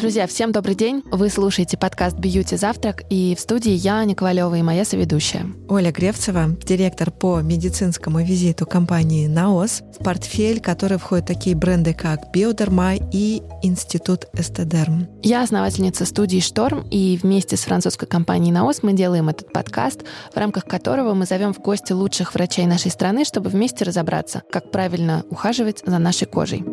Друзья, всем добрый день. Вы слушаете подкаст «Бьюти Завтрак» и в студии я, Аня Ковалева и моя соведущая. Оля Гревцева, директор по медицинскому визиту компании «Наос», в портфель, который входят такие бренды, как «Биодерма» и «Институт Эстедерм». Я основательница студии «Шторм», и вместе с французской компанией «Наос» мы делаем этот подкаст, в рамках которого мы зовем в гости лучших врачей нашей страны, чтобы вместе разобраться, как правильно ухаживать за нашей кожей.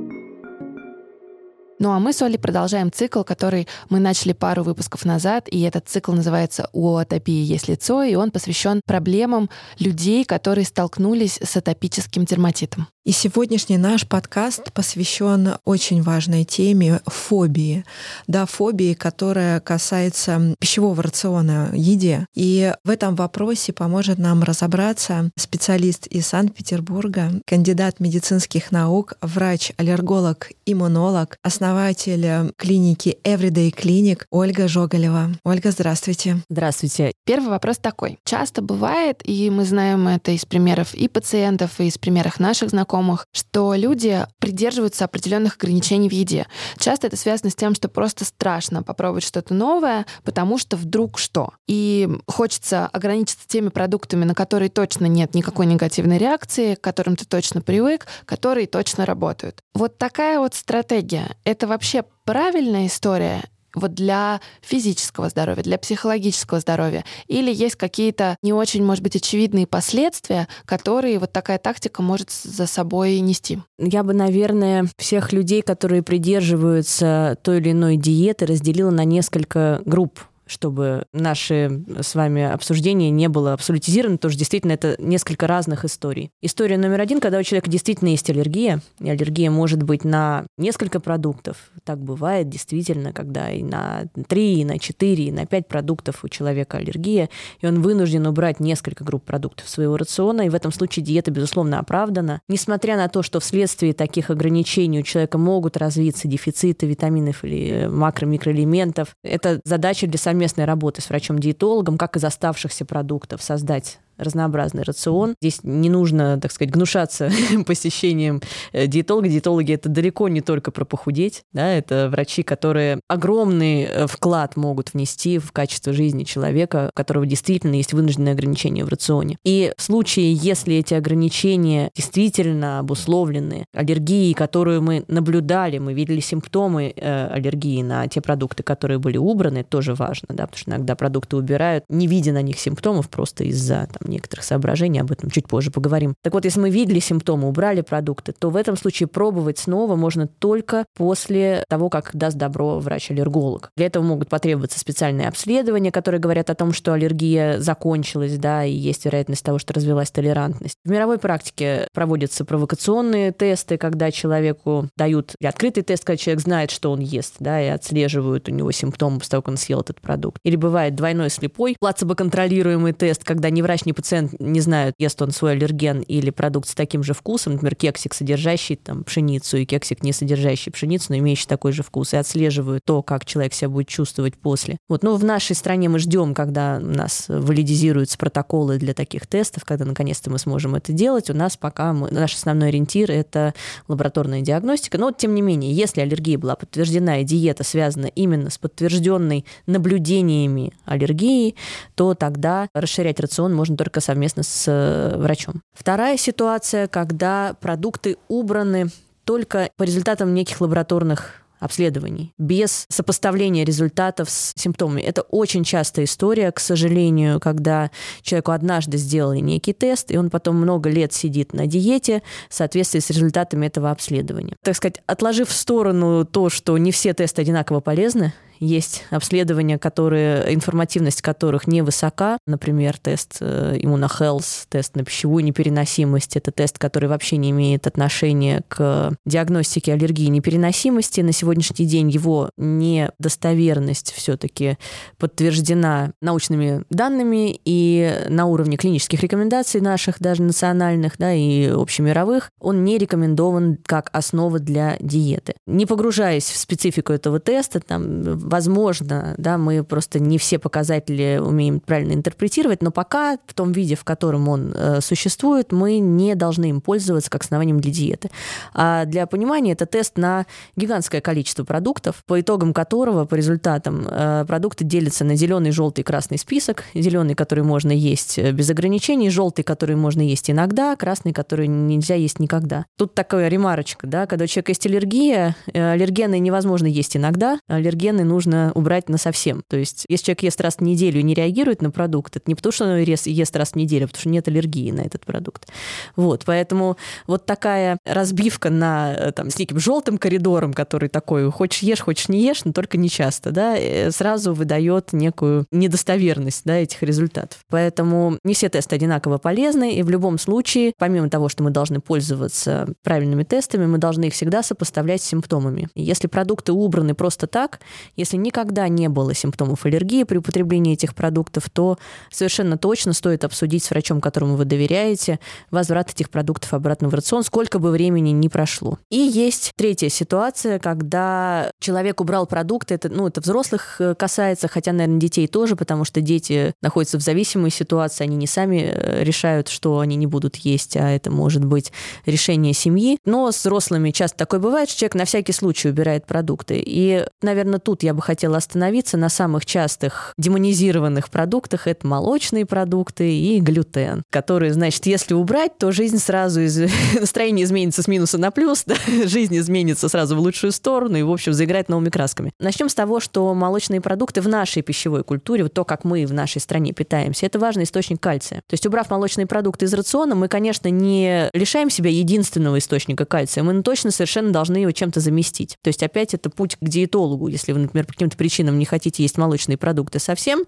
Ну а мы с Олей продолжаем цикл, который мы начали пару выпусков назад, и этот цикл называется «У атопии есть лицо», и он посвящен проблемам людей, которые столкнулись с атопическим дерматитом. И сегодняшний наш подкаст посвящен очень важной теме фобии. Да, фобии, которая касается пищевого рациона, еде. И в этом вопросе поможет нам разобраться специалист из Санкт-Петербурга, кандидат медицинских наук, врач-аллерголог, иммунолог, основатель клиники Everyday Clinic Ольга Жоголева. Ольга, здравствуйте. Здравствуйте. Первый вопрос такой. Часто бывает, и мы знаем это из примеров и пациентов, и из примеров наших знакомых, знакомых, что люди придерживаются определенных ограничений в еде. Часто это связано с тем, что просто страшно попробовать что-то новое, потому что вдруг что. И хочется ограничиться теми продуктами, на которые точно нет никакой негативной реакции, к которым ты точно привык, которые точно работают. Вот такая вот стратегия. Это вообще правильная история вот для физического здоровья, для психологического здоровья? Или есть какие-то не очень, может быть, очевидные последствия, которые вот такая тактика может за собой нести? Я бы, наверное, всех людей, которые придерживаются той или иной диеты, разделила на несколько групп чтобы наше с вами обсуждение не было абсолютизировано, потому что действительно это несколько разных историй. История номер один, когда у человека действительно есть аллергия, и аллергия может быть на несколько продуктов. Так бывает действительно, когда и на три, и на четыре, и на пять продуктов у человека аллергия, и он вынужден убрать несколько групп продуктов своего рациона, и в этом случае диета, безусловно, оправдана. Несмотря на то, что вследствие таких ограничений у человека могут развиться дефициты витаминов или макро-микроэлементов, это задача для самих совместной работы с врачом-диетологом, как из оставшихся продуктов создать разнообразный рацион. Здесь не нужно, так сказать, гнушаться посещением э, диетолога. Диетологи это далеко не только про похудеть, да, это врачи, которые огромный э, вклад могут внести в качество жизни человека, у которого действительно есть вынужденные ограничения в рационе. И в случае, если эти ограничения действительно обусловлены аллергией, которую мы наблюдали, мы видели симптомы э, аллергии на те продукты, которые были убраны, тоже важно, да, потому что иногда продукты убирают, не видя на них симптомов просто из-за там, некоторых соображений, об этом чуть позже поговорим. Так вот, если мы видели симптомы, убрали продукты, то в этом случае пробовать снова можно только после того, как даст добро врач-аллерголог. Для этого могут потребоваться специальные обследования, которые говорят о том, что аллергия закончилась, да, и есть вероятность того, что развилась толерантность. В мировой практике проводятся провокационные тесты, когда человеку дают или открытый тест, когда человек знает, что он ест, да, и отслеживают у него симптомы после того, как он съел этот продукт. Или бывает двойной слепой плацебо-контролируемый тест, когда ни врач, ни пациент не знает, ест он свой аллерген или продукт с таким же вкусом, например, кексик, содержащий там пшеницу, и кексик, не содержащий пшеницу, но имеющий такой же вкус, и отслеживают то, как человек себя будет чувствовать после. Вот, но в нашей стране мы ждем, когда у нас валидизируются протоколы для таких тестов, когда наконец-то мы сможем это делать. У нас пока мы, наш основной ориентир — это лабораторная диагностика. Но вот, тем не менее, если аллергия была подтверждена и диета связана именно с подтвержденной наблюдениями аллергии, то тогда расширять рацион можно только только совместно с э, врачом. Вторая ситуация, когда продукты убраны только по результатам неких лабораторных обследований, без сопоставления результатов с симптомами. Это очень частая история, к сожалению, когда человеку однажды сделали некий тест, и он потом много лет сидит на диете в соответствии с результатами этого обследования. Так сказать, отложив в сторону то, что не все тесты одинаково полезны, есть обследования, которые, информативность которых невысока. Например, тест иммунохелс, э, тест на пищевую непереносимость. Это тест, который вообще не имеет отношения к диагностике аллергии непереносимости. На сегодняшний день его недостоверность все-таки подтверждена научными данными и на уровне клинических рекомендаций наших, даже национальных, да, и общемировых, он не рекомендован как основа для диеты. Не погружаясь в специфику этого теста, там возможно, да, мы просто не все показатели умеем правильно интерпретировать, но пока в том виде, в котором он э, существует, мы не должны им пользоваться как основанием для диеты. А для понимания это тест на гигантское количество продуктов, по итогам которого, по результатам, э, продукты делятся на зеленый, желтый, красный список. Зеленый, который можно есть э, без ограничений, желтый, который можно есть иногда, красный, который нельзя есть никогда. Тут такая ремарочка, да, когда у человека есть аллергия, э, аллергены невозможно есть иногда, аллергены нужно убрать на совсем. То есть, если человек ест раз в неделю и не реагирует на продукт, это не потому, что он ест, ест раз в неделю, а потому что нет аллергии на этот продукт. Вот, поэтому вот такая разбивка на э, там, с неким желтым коридором, который такой, хочешь ешь, хочешь не ешь, но только не часто, да, э, сразу выдает некую недостоверность да, этих результатов. Поэтому не все тесты одинаково полезны, и в любом случае, помимо того, что мы должны пользоваться правильными тестами, мы должны их всегда сопоставлять с симптомами. Если продукты убраны просто так, если никогда не было симптомов аллергии при употреблении этих продуктов, то совершенно точно стоит обсудить с врачом, которому вы доверяете, возврат этих продуктов обратно в рацион, сколько бы времени ни прошло. И есть третья ситуация, когда человек убрал продукты, это, ну, это взрослых э, касается, хотя, наверное, детей тоже, потому что дети находятся в зависимой ситуации, они не сами э, решают, что они не будут есть, а это может быть решение семьи. Но с взрослыми часто такое бывает, что человек на всякий случай убирает продукты. И, наверное, тут я бы хотела остановиться на самых частых демонизированных продуктах. Это молочные продукты и глютен, которые, значит, если убрать, то жизнь сразу из... настроение изменится с минуса на плюс, да? жизнь изменится сразу в лучшую сторону и, в общем, заиграть новыми красками. Начнем с того, что молочные продукты в нашей пищевой культуре, вот то, как мы в нашей стране питаемся, это важный источник кальция. То есть, убрав молочные продукты из рациона, мы, конечно, не лишаем себя единственного источника кальция, мы точно совершенно должны его чем-то заместить. То есть, опять это путь к диетологу. Если вы, например, по каким-то причинам не хотите есть молочные продукты совсем,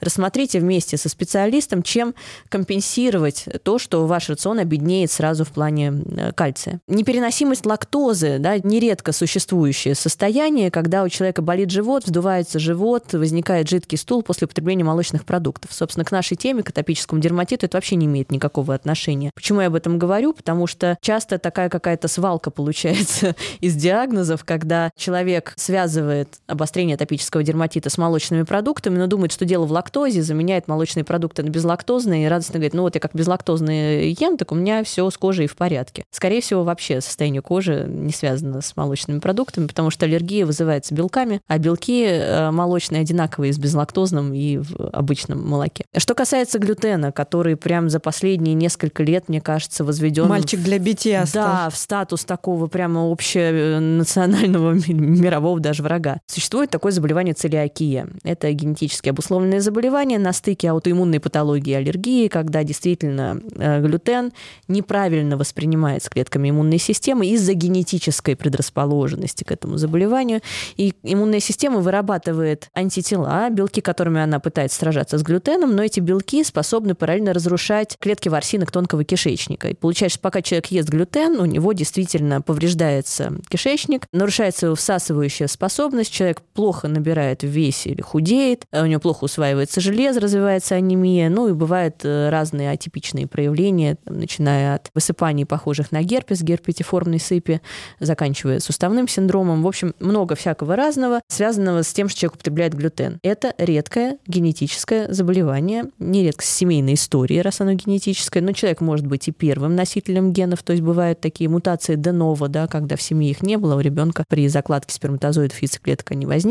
рассмотрите вместе со специалистом, чем компенсировать то, что ваш рацион обеднеет сразу в плане э, кальция. Непереносимость лактозы, да, нередко существующее состояние, когда у человека болит живот, вздувается живот, возникает жидкий стул после употребления молочных продуктов. Собственно, к нашей теме, к атопическому дерматиту, это вообще не имеет никакого отношения. Почему я об этом говорю? Потому что часто такая какая-то свалка получается из диагнозов, когда человек связывает обострение атопического дерматита с молочными продуктами, но думает, что дело в лактозе, заменяет молочные продукты на безлактозные и радостно говорит, ну вот я как безлактозные ем, так у меня все с кожей в порядке. Скорее всего, вообще состояние кожи не связано с молочными продуктами, потому что аллергия вызывается белками, а белки э, молочные одинаковые с безлактозным и в обычном молоке. Что касается глютена, который прям за последние несколько лет, мне кажется, возведен... Мальчик для битья Да, в статус такого прямо общенационального мирового даже врага. Существует такое заболевание целиакия. Это генетически обусловленное заболевание на стыке аутоиммунной патологии и аллергии, когда действительно э, глютен неправильно воспринимается клетками иммунной системы из-за генетической предрасположенности к этому заболеванию. И иммунная система вырабатывает антитела, белки, которыми она пытается сражаться с глютеном, но эти белки способны параллельно разрушать клетки ворсинок тонкого кишечника. И получается, пока человек ест глютен, у него действительно повреждается кишечник, нарушается его всасывающая способность, человек плохо набирает в весе или худеет, у него плохо усваивается железо, развивается анемия, ну и бывают э, разные атипичные проявления, начиная от высыпаний, похожих на герпес, герпетиформной сыпи, заканчивая суставным синдромом. В общем, много всякого разного, связанного с тем, что человек употребляет глютен. Это редкое генетическое заболевание, нередко с семейной историей, раз оно генетическое, но человек может быть и первым носителем генов, то есть бывают такие мутации де ново, да, когда в семье их не было, у ребенка при закладке сперматозоидов яйцеклеток они возникли,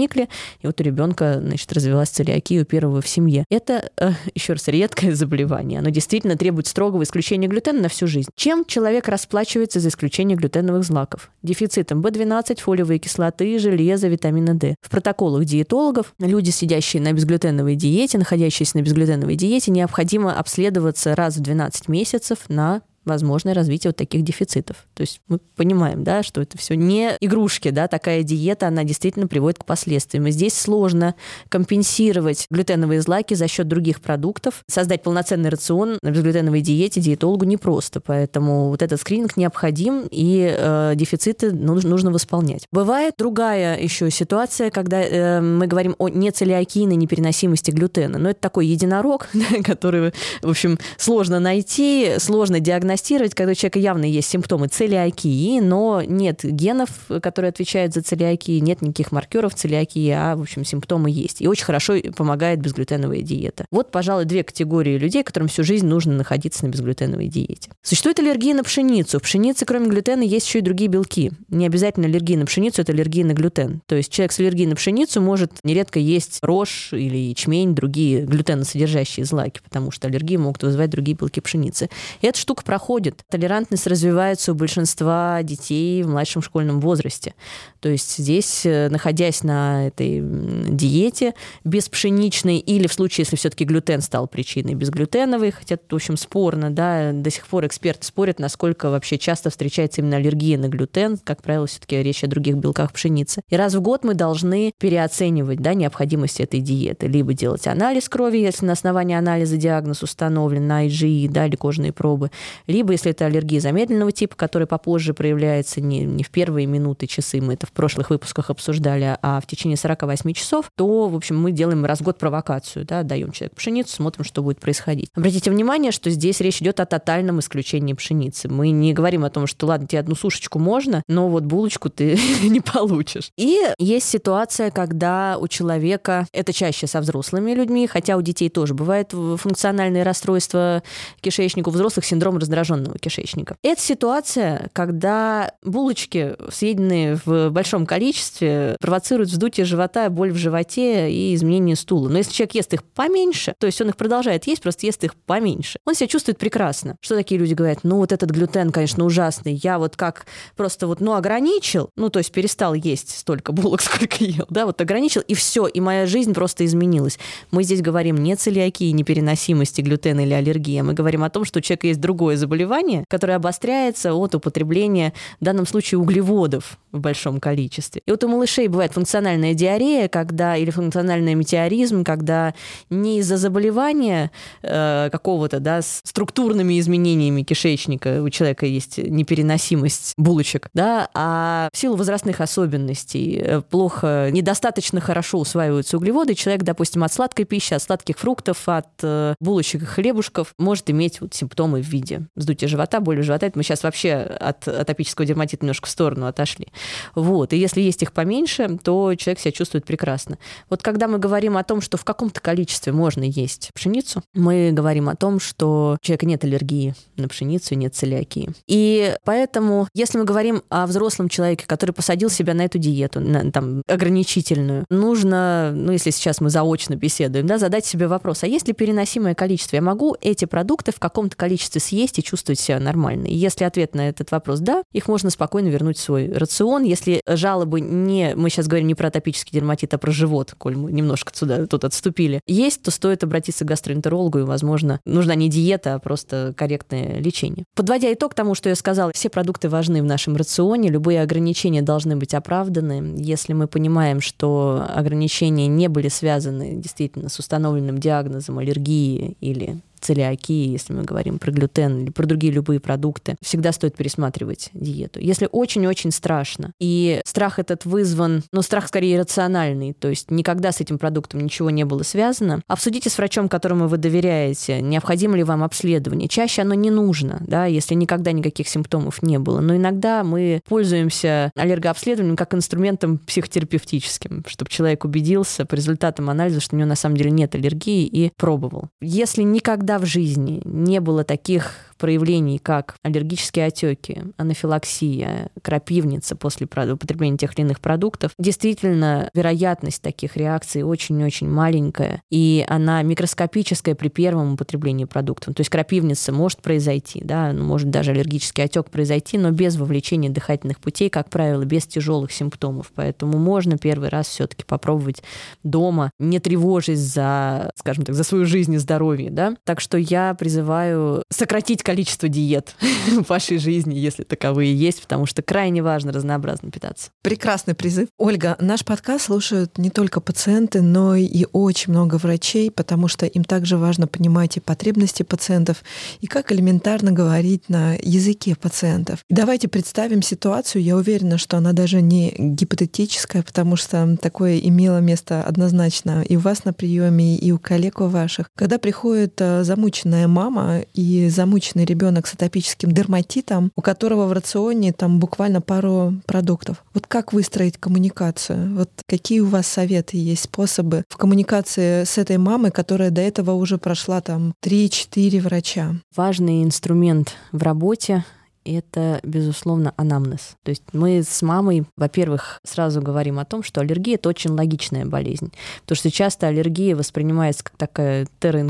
и вот у ребенка, значит, развилась целиакия у первого в семье. Это, э, еще раз, редкое заболевание. Оно действительно требует строгого исключения глютена на всю жизнь. Чем человек расплачивается за исключение глютеновых злаков? Дефицитом B12, фолиевой кислоты, железа, витамина D. В протоколах диетологов люди, сидящие на безглютеновой диете, находящиеся на безглютеновой диете, необходимо обследоваться раз в 12 месяцев на возможное развитие вот таких дефицитов. То есть мы понимаем, да, что это все не игрушки, да, такая диета, она действительно приводит к последствиям. И здесь сложно компенсировать глютеновые злаки за счет других продуктов. Создать полноценный рацион на безглютеновой диете диетологу непросто, поэтому вот этот скрининг необходим, и э, дефициты нужно, нужно восполнять. Бывает другая еще ситуация, когда э, мы говорим о нецелиакийной непереносимости глютена, но это такой единорог, который, в общем, сложно найти, сложно диагностировать, диагностировать, когда у человека явно есть симптомы целиакии, но нет генов, которые отвечают за целиакию, нет никаких маркеров целиакии, а, в общем, симптомы есть. И очень хорошо помогает безглютеновая диета. Вот, пожалуй, две категории людей, которым всю жизнь нужно находиться на безглютеновой диете. Существует аллергия на пшеницу. В пшенице, кроме глютена, есть еще и другие белки. Не обязательно аллергия на пшеницу, это аллергия на глютен. То есть человек с аллергией на пшеницу может нередко есть рожь или ячмень, другие глютеносодержащие злаки, потому что аллергии могут вызывать другие белки пшеницы. И эта штука проходит. Толерантность развивается у большинства детей в младшем школьном возрасте. То есть здесь, э, находясь на этой диете беспшеничной, или в случае, если все-таки глютен стал причиной безглютеновой, хотя тут, в общем, спорно, да, до сих пор эксперты спорят, насколько вообще часто встречается именно аллергия на глютен, как правило, все-таки речь о других белках пшеницы. И раз в год мы должны переоценивать да, необходимость этой диеты. Либо делать анализ крови, если на основании анализа диагноз установлен на IgE, да, или кожные пробы, либо если это аллергия замедленного типа, которая попозже проявляется не, не в первые минуты, часы, мы это в прошлых выпусках обсуждали, а в течение 48 часов, то, в общем, мы делаем раз в год провокацию, да, даем человеку пшеницу, смотрим, что будет происходить. Обратите внимание, что здесь речь идет о тотальном исключении пшеницы. Мы не говорим о том, что, ладно, тебе одну сушечку можно, но вот булочку ты не получишь. И есть ситуация, когда у человека, это чаще со взрослыми людьми, хотя у детей тоже бывает функциональные расстройства кишечника, у взрослых синдром раздраженного кишечника. Это ситуация, когда булочки, съеденные в большом количестве, провоцируют вздутие живота, боль в животе и изменение стула. Но если человек ест их поменьше, то есть он их продолжает есть, просто ест их поменьше, он себя чувствует прекрасно. Что такие люди говорят? Ну, вот этот глютен, конечно, ужасный. Я вот как просто вот, ну, ограничил, ну, то есть перестал есть столько булок, сколько ел, да, вот ограничил, и все, и моя жизнь просто изменилась. Мы здесь говорим не целиакии, непереносимости глютена или аллергии, а мы говорим о том, что у человека есть другое которое обостряется от употребления, в данном случае, углеводов в большом количестве. И вот у малышей бывает функциональная диарея, когда, или функциональный метеоризм, когда не из-за заболевания э, какого-то, да, с структурными изменениями кишечника у человека есть непереносимость булочек, да, а в силу возрастных особенностей э, плохо, недостаточно хорошо усваиваются углеводы, человек, допустим, от сладкой пищи, от сладких фруктов, от э, булочек и хлебушков может иметь вот симптомы в виде вздутия живота, боли живота. Это мы сейчас вообще от атопического дерматита немножко в сторону отошли. Вот. И если есть их поменьше, то человек себя чувствует прекрасно. Вот когда мы говорим о том, что в каком-то количестве можно есть пшеницу, мы говорим о том, что у человека нет аллергии на пшеницу, нет целиакии. И поэтому, если мы говорим о взрослом человеке, который посадил себя на эту диету, на, там, ограничительную, нужно, ну, если сейчас мы заочно беседуем, да, задать себе вопрос, а есть ли переносимое количество? Я могу эти продукты в каком-то количестве съесть и чувствовать себя нормально? И если ответ на этот вопрос «да», их можно спокойно вернуть в свой рацион. Если жалобы не... Мы сейчас говорим не про атопический дерматит, а про живот, коль мы немножко сюда тут отступили. Есть, то стоит обратиться к гастроэнтерологу, и, возможно, нужна не диета, а просто корректное лечение. Подводя итог тому, что я сказала, все продукты важны в нашем рационе, любые ограничения должны быть оправданы. Если мы понимаем, что ограничения не были связаны действительно с установленным диагнозом аллергии или целиакии, если мы говорим про глютен или про другие любые продукты, всегда стоит пересматривать диету. Если очень-очень страшно, и страх этот вызван, ну, страх скорее рациональный, то есть никогда с этим продуктом ничего не было связано, обсудите с врачом, которому вы доверяете, необходимо ли вам обследование. Чаще оно не нужно, да, если никогда никаких симптомов не было. Но иногда мы пользуемся аллергообследованием как инструментом психотерапевтическим, чтобы человек убедился по результатам анализа, что у него на самом деле нет аллергии и пробовал. Если никогда в жизни не было таких проявлений, как аллергические отеки, анафилаксия, крапивница после употребления тех или иных продуктов, действительно вероятность таких реакций очень-очень маленькая, и она микроскопическая при первом употреблении продуктов. То есть крапивница может произойти, да, ну, может даже аллергический отек произойти, но без вовлечения дыхательных путей, как правило, без тяжелых симптомов. Поэтому можно первый раз все-таки попробовать дома, не тревожить за, скажем так, за свою жизнь и здоровье, да. Так что я призываю сократить количество диет в вашей жизни, если таковые есть, потому что крайне важно разнообразно питаться. Прекрасный призыв. Ольга, наш подкаст слушают не только пациенты, но и очень много врачей, потому что им также важно понимать и потребности пациентов, и как элементарно говорить на языке пациентов. Давайте представим ситуацию, я уверена, что она даже не гипотетическая, потому что такое имело место однозначно и у вас на приеме, и у коллег у ваших. Когда приходит э, замученная мама и замученный обычный ребенок с атопическим дерматитом, у которого в рационе там буквально пару продуктов. Вот как выстроить коммуникацию? Вот какие у вас советы есть, способы в коммуникации с этой мамой, которая до этого уже прошла там 3-4 врача? Важный инструмент в работе это, безусловно, анамнез. То есть мы с мамой, во-первых, сразу говорим о том, что аллергия — это очень логичная болезнь. Потому что часто аллергия воспринимается как такая терра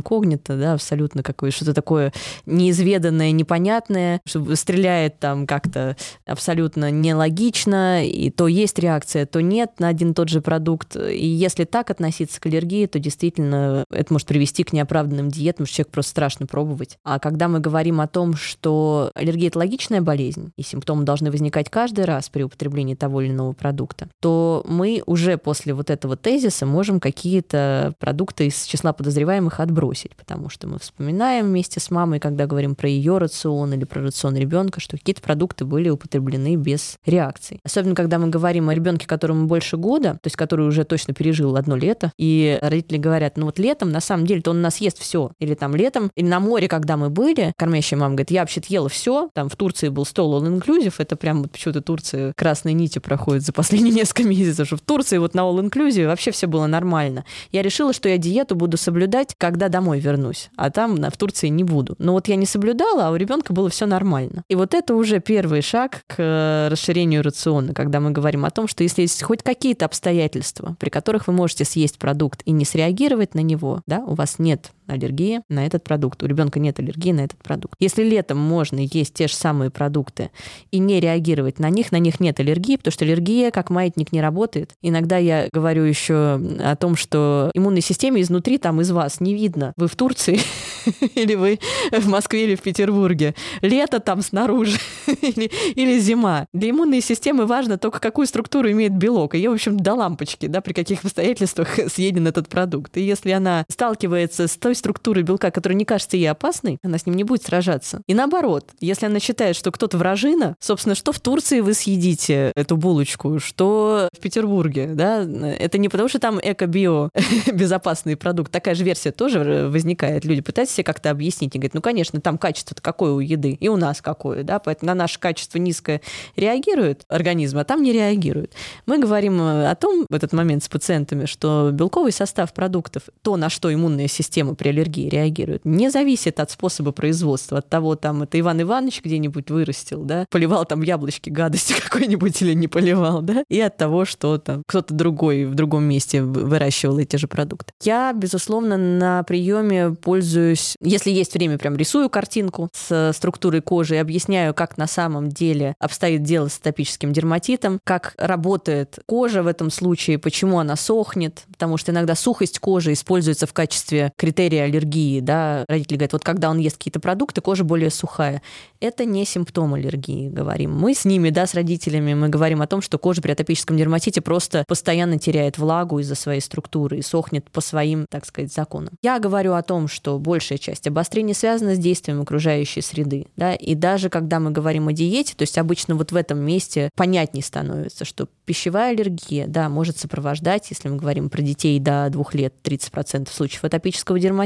да, абсолютно какое что-то такое неизведанное, непонятное, что стреляет там как-то абсолютно нелогично, и то есть реакция, то нет на один и тот же продукт. И если так относиться к аллергии, то действительно это может привести к неоправданным диетам, что человек просто страшно пробовать. А когда мы говорим о том, что аллергия — это логично, хроничная болезнь, и симптомы должны возникать каждый раз при употреблении того или иного продукта, то мы уже после вот этого тезиса можем какие-то продукты из числа подозреваемых отбросить, потому что мы вспоминаем вместе с мамой, когда говорим про ее рацион или про рацион ребенка, что какие-то продукты были употреблены без реакции. Особенно, когда мы говорим о ребенке, которому больше года, то есть который уже точно пережил одно лето, и родители говорят, ну вот летом, на самом деле, то он у нас ест все. Или там летом, или на море, когда мы были, кормящая мама говорит, я вообще-то ела все, там в Турции Турции был стол All Inclusive, это прям вот почему-то Турция красной нитью проходит за последние несколько месяцев, что в Турции вот на All Inclusive вообще все было нормально. Я решила, что я диету буду соблюдать, когда домой вернусь, а там в Турции не буду. Но вот я не соблюдала, а у ребенка было все нормально. И вот это уже первый шаг к э, расширению рациона, когда мы говорим о том, что если есть хоть какие-то обстоятельства, при которых вы можете съесть продукт и не среагировать на него, да, у вас нет аллергии на этот продукт, у ребенка нет аллергии на этот продукт. Если летом можно есть те же самые продукты и не реагировать на них, на них нет аллергии, потому что аллергия как маятник не работает. Иногда я говорю еще о том, что иммунной системе изнутри, там из вас не видно. Вы в Турции или вы в Москве или в Петербурге. Лето там снаружи или, или зима. Для иммунной системы важно только, какую структуру имеет белок. Ее, в общем, до лампочки, да, при каких обстоятельствах съеден этот продукт. И если она сталкивается с той структурой белка, которая не кажется ей опасной, она с ним не будет сражаться. И наоборот, если она считает, считает, что кто-то вражина, собственно, что в Турции вы съедите эту булочку, что в Петербурге, да, это не потому, что там эко-био безопасный продукт, такая же версия тоже возникает. Люди пытаются себе как-то объяснить и говорят, ну, конечно, там качество какое у еды, и у нас какое, да, поэтому на наше качество низкое реагирует организм, а там не реагирует. Мы говорим э, о том в этот момент с пациентами, что белковый состав продуктов, то, на что иммунная система при аллергии реагирует, не зависит от способа производства, от того, там, это Иван Иванович где-нибудь вырастил, да, поливал там яблочки гадости какой-нибудь или не поливал, да, и от того, что там кто-то другой в другом месте выращивал эти же продукты. Я, безусловно, на приеме пользуюсь, если есть время, прям рисую картинку с структурой кожи и объясняю, как на самом деле обстоит дело с атопическим дерматитом, как работает кожа в этом случае, почему она сохнет, потому что иногда сухость кожи используется в качестве критерия аллергии, да, родители говорят, вот когда он ест какие-то продукты, кожа более сухая. Это не симптом аллергии, говорим. Мы с ними, да, с родителями, мы говорим о том, что кожа при атопическом дерматите просто постоянно теряет влагу из-за своей структуры и сохнет по своим, так сказать, законам. Я говорю о том, что большая часть обострения связана с действием окружающей среды, да, и даже когда мы говорим о диете, то есть обычно вот в этом месте понятнее становится, что пищевая аллергия, да, может сопровождать, если мы говорим про детей до двух лет, 30% случаев атопического дерматита,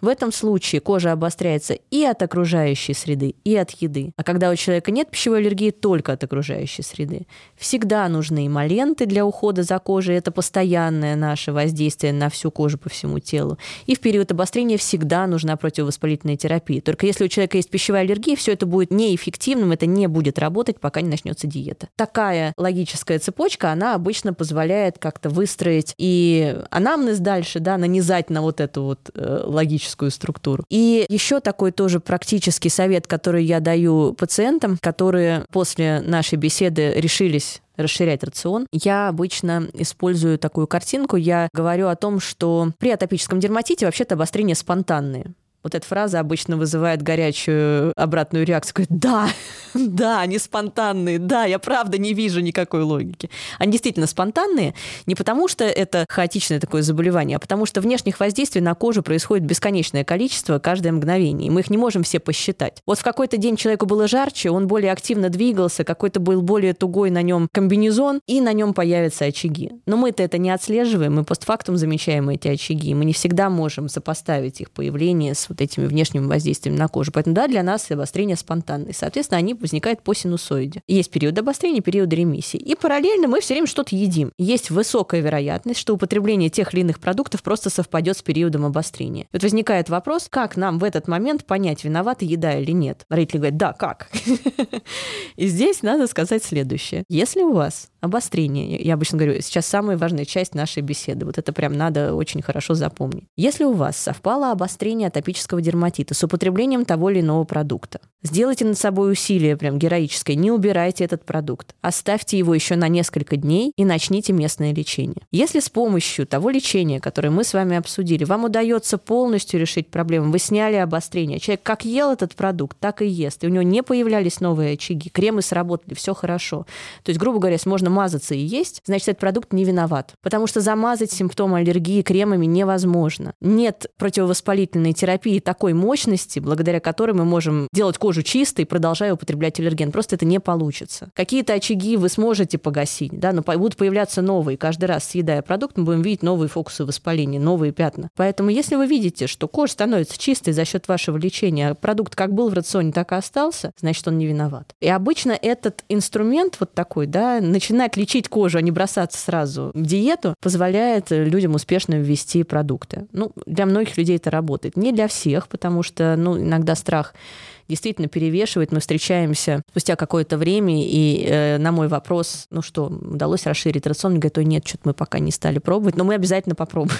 в этом случае кожа обостряется и от окружающей среды, и от еды. А когда у человека нет пищевой аллергии, только от окружающей среды. Всегда нужны эмоленты для ухода за кожей. Это постоянное наше воздействие на всю кожу по всему телу. И в период обострения всегда нужна противовоспалительная терапия. Только если у человека есть пищевая аллергия, все это будет неэффективным, это не будет работать, пока не начнется диета. Такая логическая цепочка, она обычно позволяет как-то выстроить и анамнез дальше, да, нанизать на вот эту вот э, логическую структуру. И еще такой тоже практический совет, который я даю пациентам, которые после нашей беседы решились расширять рацион. Я обычно использую такую картинку. Я говорю о том, что при атопическом дерматите вообще-то обострения спонтанные. Вот эта фраза обычно вызывает горячую обратную реакцию. Да, Да, они спонтанные. Да, я правда не вижу никакой логики. Они действительно спонтанные не потому, что это хаотичное такое заболевание, а потому что внешних воздействий на кожу происходит бесконечное количество каждое мгновение, и мы их не можем все посчитать. Вот в какой-то день человеку было жарче, он более активно двигался, какой-то был более тугой на нем комбинезон, и на нем появятся очаги. Но мы-то это не отслеживаем, мы постфактум замечаем эти очаги, мы не всегда можем сопоставить их появление с вот этими внешними воздействиями на кожу. Поэтому да, для нас обострение спонтанное. Соответственно, они возникают по синусоиде. Есть период обострения, период ремиссии. И параллельно мы все время что-то едим. Есть высокая вероятность, что употребление тех или иных продуктов просто совпадет с периодом обострения. Вот возникает вопрос, как нам в этот момент понять, виновата еда или нет. Родители говорят, да, как? И здесь надо сказать следующее. Если у вас обострение, я обычно говорю, сейчас самая важная часть нашей беседы, вот это прям надо очень хорошо запомнить. Если у вас совпало обострение атопического дерматита с употреблением того или иного продукта, сделайте над собой усилие прям героическое, не убирайте этот продукт, оставьте его еще на несколько дней и начните местное лечение. Если с помощью того лечения, которое мы с вами обсудили, вам удается полностью решить проблему, вы сняли обострение, человек как ел этот продукт, так и ест, и у него не появлялись новые очаги, кремы сработали, все хорошо. То есть, грубо говоря, можно мазаться и есть, значит, этот продукт не виноват. Потому что замазать симптомы аллергии кремами невозможно. Нет противовоспалительной терапии такой мощности, благодаря которой мы можем делать кожу чистой, продолжая употреблять аллерген. Просто это не получится. Какие-то очаги вы сможете погасить, да, но будут появляться новые. Каждый раз, съедая продукт, мы будем видеть новые фокусы воспаления, новые пятна. Поэтому, если вы видите, что кожа становится чистой за счет вашего лечения, а продукт как был в рационе, так и остался, значит, он не виноват. И обычно этот инструмент вот такой, да, начинать лечить кожу, а не бросаться сразу в диету, позволяет людям успешно ввести продукты. Ну, для многих людей это работает. Не для всех, потому что, ну, иногда страх действительно перевешивает. Мы встречаемся спустя какое-то время, и э, на мой вопрос, ну что, удалось расширить рацион? Мне говорят, нет, что-то мы пока не стали пробовать, но мы обязательно попробуем.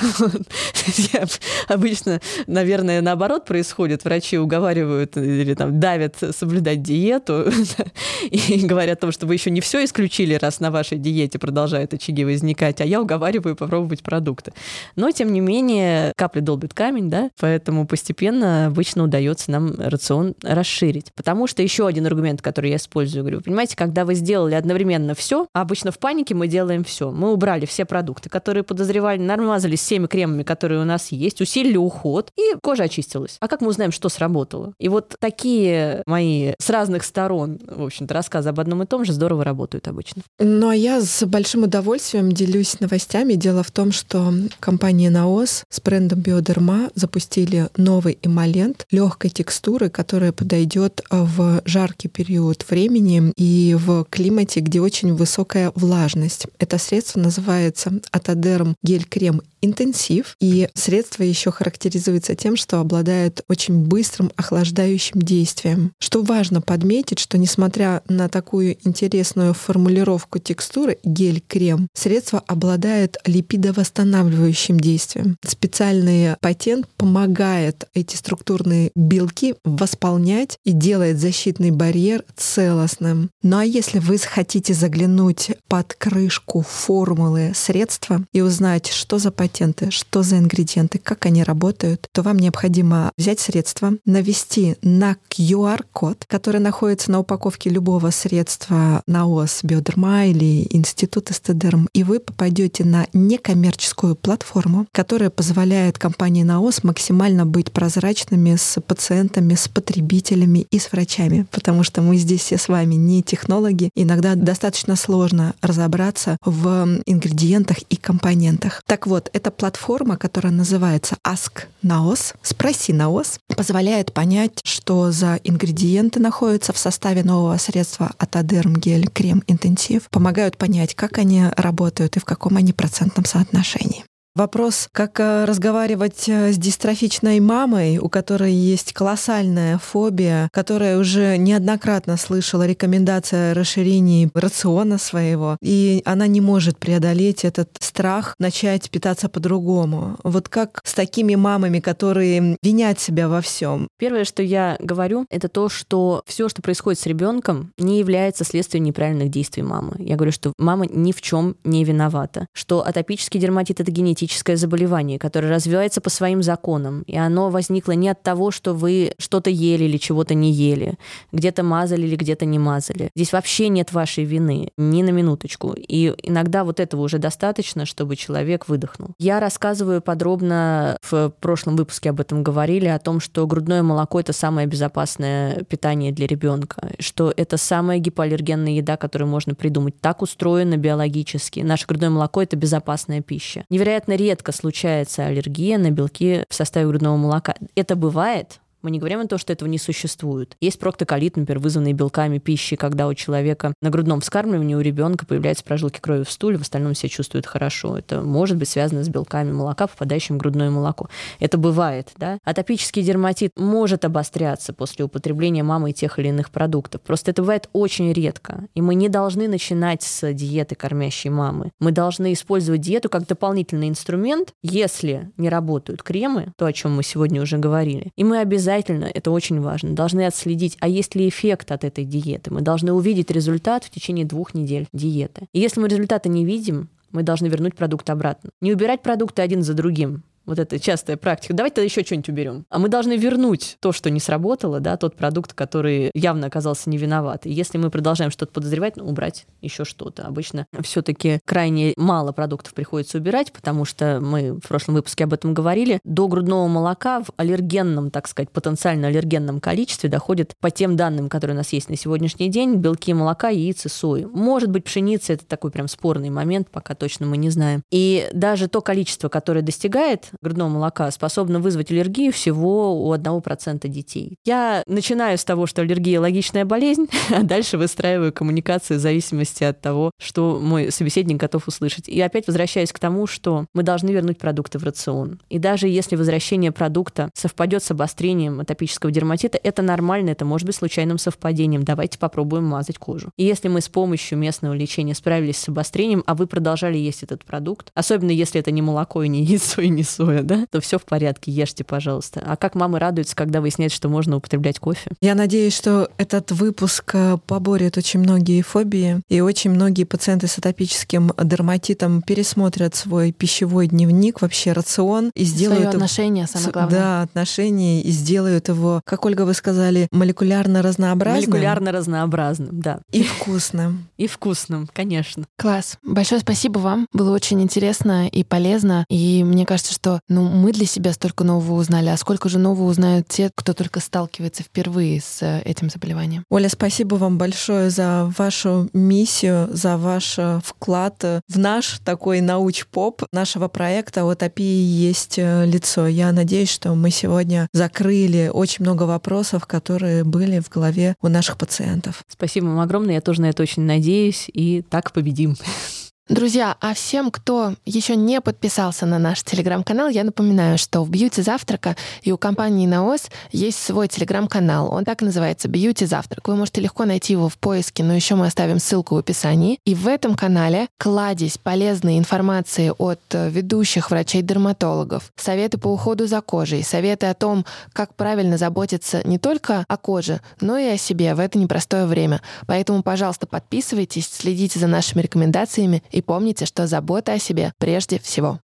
Обычно, наверное, наоборот происходит. Врачи уговаривают или там давят соблюдать диету и говорят о том, что вы еще не все исключили, раз на вашей диете продолжают очаги возникать, а я уговариваю попробовать продукты. Но, тем не менее, капли долбит камень, да, поэтому постепенно обычно удается нам рацион расширить. Потому что еще один аргумент, который я использую, говорю, понимаете, когда вы сделали одновременно все, а обычно в панике мы делаем все. Мы убрали все продукты, которые подозревали, намазались всеми кремами, которые у нас есть, усилили уход, и кожа очистилась. А как мы узнаем, что сработало? И вот такие мои с разных сторон, в общем-то, рассказы об одном и том же здорово работают обычно. Ну, а я с большим удовольствием делюсь новостями. Дело в том, что компания Наос с брендом Биодерма запустили новый эмолент легкой текстуры, температуры, которая подойдет э, в жаркий период времени и в климате, где очень высокая влажность. Это средство называется Атодерм гель-крем интенсив, и средство еще характеризуется тем, что обладает очень быстрым охлаждающим действием. Что важно подметить, что несмотря на такую интересную формулировку текстуры гель-крем, средство обладает липидовосстанавливающим действием. Специальный патент помогает эти структурные белки восполнять и делает защитный барьер целостным. Ну а если вы хотите заглянуть под крышку формулы средства и узнать, что за патенты, что за ингредиенты, как они работают, то вам необходимо взять средство, навести на QR-код, который находится на упаковке любого средства НАОС Биодерма или Институт Эстедерм, и вы попадете на некоммерческую платформу, которая позволяет компании НАОС максимально быть прозрачными с пациентами, с потребителями и с врачами, потому что мы здесь все с вами не технологи. Иногда достаточно сложно разобраться в ингредиентах и компонентах. Так вот, эта платформа, которая называется Ask Naos, спроси Naos, позволяет понять, что за ингредиенты находятся в составе нового средства от Адерм гель крем интенсив, помогают понять, как они работают и в каком они процентном соотношении. Вопрос, как э, разговаривать э, с дистрофичной мамой, у которой есть колоссальная фобия, которая уже неоднократно слышала рекомендации о расширении рациона своего, и она не может преодолеть этот страх начать питаться по-другому. Вот как с такими мамами, которые винят себя во всем? Первое, что я говорю, это то, что все, что происходит с ребенком, не является следствием неправильных действий мамы. Я говорю, что мама ни в чем не виновата, что атопический дерматит это генетический генетическое заболевание, которое развивается по своим законам, и оно возникло не от того, что вы что-то ели или чего-то не ели, где-то мазали или где-то не мазали. Здесь вообще нет вашей вины, ни на минуточку. И иногда вот этого уже достаточно, чтобы человек выдохнул. Я рассказываю подробно, в прошлом выпуске об этом говорили, о том, что грудное молоко — это самое безопасное питание для ребенка, что это самая гипоаллергенная еда, которую можно придумать. Так устроено биологически. Наше грудное молоко — это безопасная пища. Невероятно редко случается аллергия на белки в составе грудного молока. Это бывает, мы не говорим о том, что этого не существует. Есть проктоколит, например, вызванный белками пищи, когда у человека на грудном вскармливании у ребенка появляются прожилки крови в стуле, в остальном себя чувствует хорошо. Это может быть связано с белками молока, попадающим в грудное молоко. Это бывает, да. Атопический дерматит может обостряться после употребления мамой тех или иных продуктов. Просто это бывает очень редко. И мы не должны начинать с диеты кормящей мамы. Мы должны использовать диету как дополнительный инструмент, если не работают кремы, то, о чем мы сегодня уже говорили. И мы обязательно обязательно, это очень важно, должны отследить, а есть ли эффект от этой диеты. Мы должны увидеть результат в течение двух недель диеты. И если мы результата не видим, мы должны вернуть продукт обратно. Не убирать продукты один за другим, вот это частая практика. Давайте тогда еще что-нибудь уберем. А мы должны вернуть то, что не сработало, да, тот продукт, который явно оказался не виноват. И если мы продолжаем что-то подозревать, ну, убрать еще что-то. Обычно все-таки крайне мало продуктов приходится убирать, потому что мы в прошлом выпуске об этом говорили. До грудного молока в аллергенном, так сказать, потенциально аллергенном количестве доходит по тем данным, которые у нас есть на сегодняшний день, белки молока, яйца, сои. Может быть, пшеница — это такой прям спорный момент, пока точно мы не знаем. И даже то количество, которое достигает грудного молока способна вызвать аллергию всего у 1% детей. Я начинаю с того, что аллергия – логичная болезнь, а дальше выстраиваю коммуникации в зависимости от того, что мой собеседник готов услышать. И опять возвращаюсь к тому, что мы должны вернуть продукты в рацион. И даже если возвращение продукта совпадет с обострением атопического дерматита, это нормально, это может быть случайным совпадением. Давайте попробуем мазать кожу. И если мы с помощью местного лечения справились с обострением, а вы продолжали есть этот продукт, особенно если это не молоко и не яйцо и не соя, такое, да, то все в порядке, ешьте, пожалуйста. А как мамы радуются, когда выясняют, что можно употреблять кофе? Я надеюсь, что этот выпуск э, поборет очень многие фобии, и очень многие пациенты с атопическим дерматитом пересмотрят свой пищевой дневник, вообще рацион, и сделают... Своё отношение, самое главное. Да, отношения, и сделают его, как Ольга, вы сказали, молекулярно разнообразным. Молекулярно разнообразным, да. И вкусным. И вкусным, конечно. Класс. Большое спасибо вам. Было очень интересно и полезно. И мне кажется, что ну, мы для себя столько нового узнали, а сколько же нового узнают те, кто только сталкивается впервые с э, этим заболеванием. Оля, спасибо вам большое за вашу миссию, за ваш э, вклад в наш такой науч-поп нашего проекта «У атопии есть э, лицо». Я надеюсь, что мы сегодня закрыли очень много вопросов, которые были в голове у наших пациентов. Спасибо вам огромное, я тоже на это очень надеюсь, и так победим. Друзья, а всем, кто еще не подписался на наш телеграм-канал, я напоминаю, что в Бьюти Завтрака и у компании Наос есть свой телеграм-канал. Он так и называется Бьюти Завтрак. Вы можете легко найти его в поиске, но еще мы оставим ссылку в описании. И в этом канале кладезь полезной информации от э, ведущих врачей-дерматологов, советы по уходу за кожей, советы о том, как правильно заботиться не только о коже, но и о себе в это непростое время. Поэтому, пожалуйста, подписывайтесь, следите за нашими рекомендациями и помните, что забота о себе прежде всего.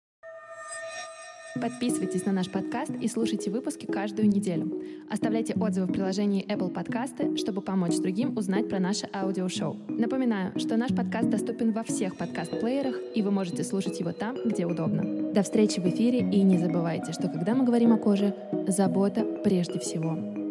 Подписывайтесь на наш подкаст и слушайте выпуски каждую неделю. Оставляйте отзывы в приложении Apple Podcasts, чтобы помочь другим узнать про наше аудиошоу. Напоминаю, что наш подкаст доступен во всех подкаст-плеерах, и вы можете слушать его там, где удобно. До встречи в эфире, и не забывайте, что когда мы говорим о коже, забота прежде всего.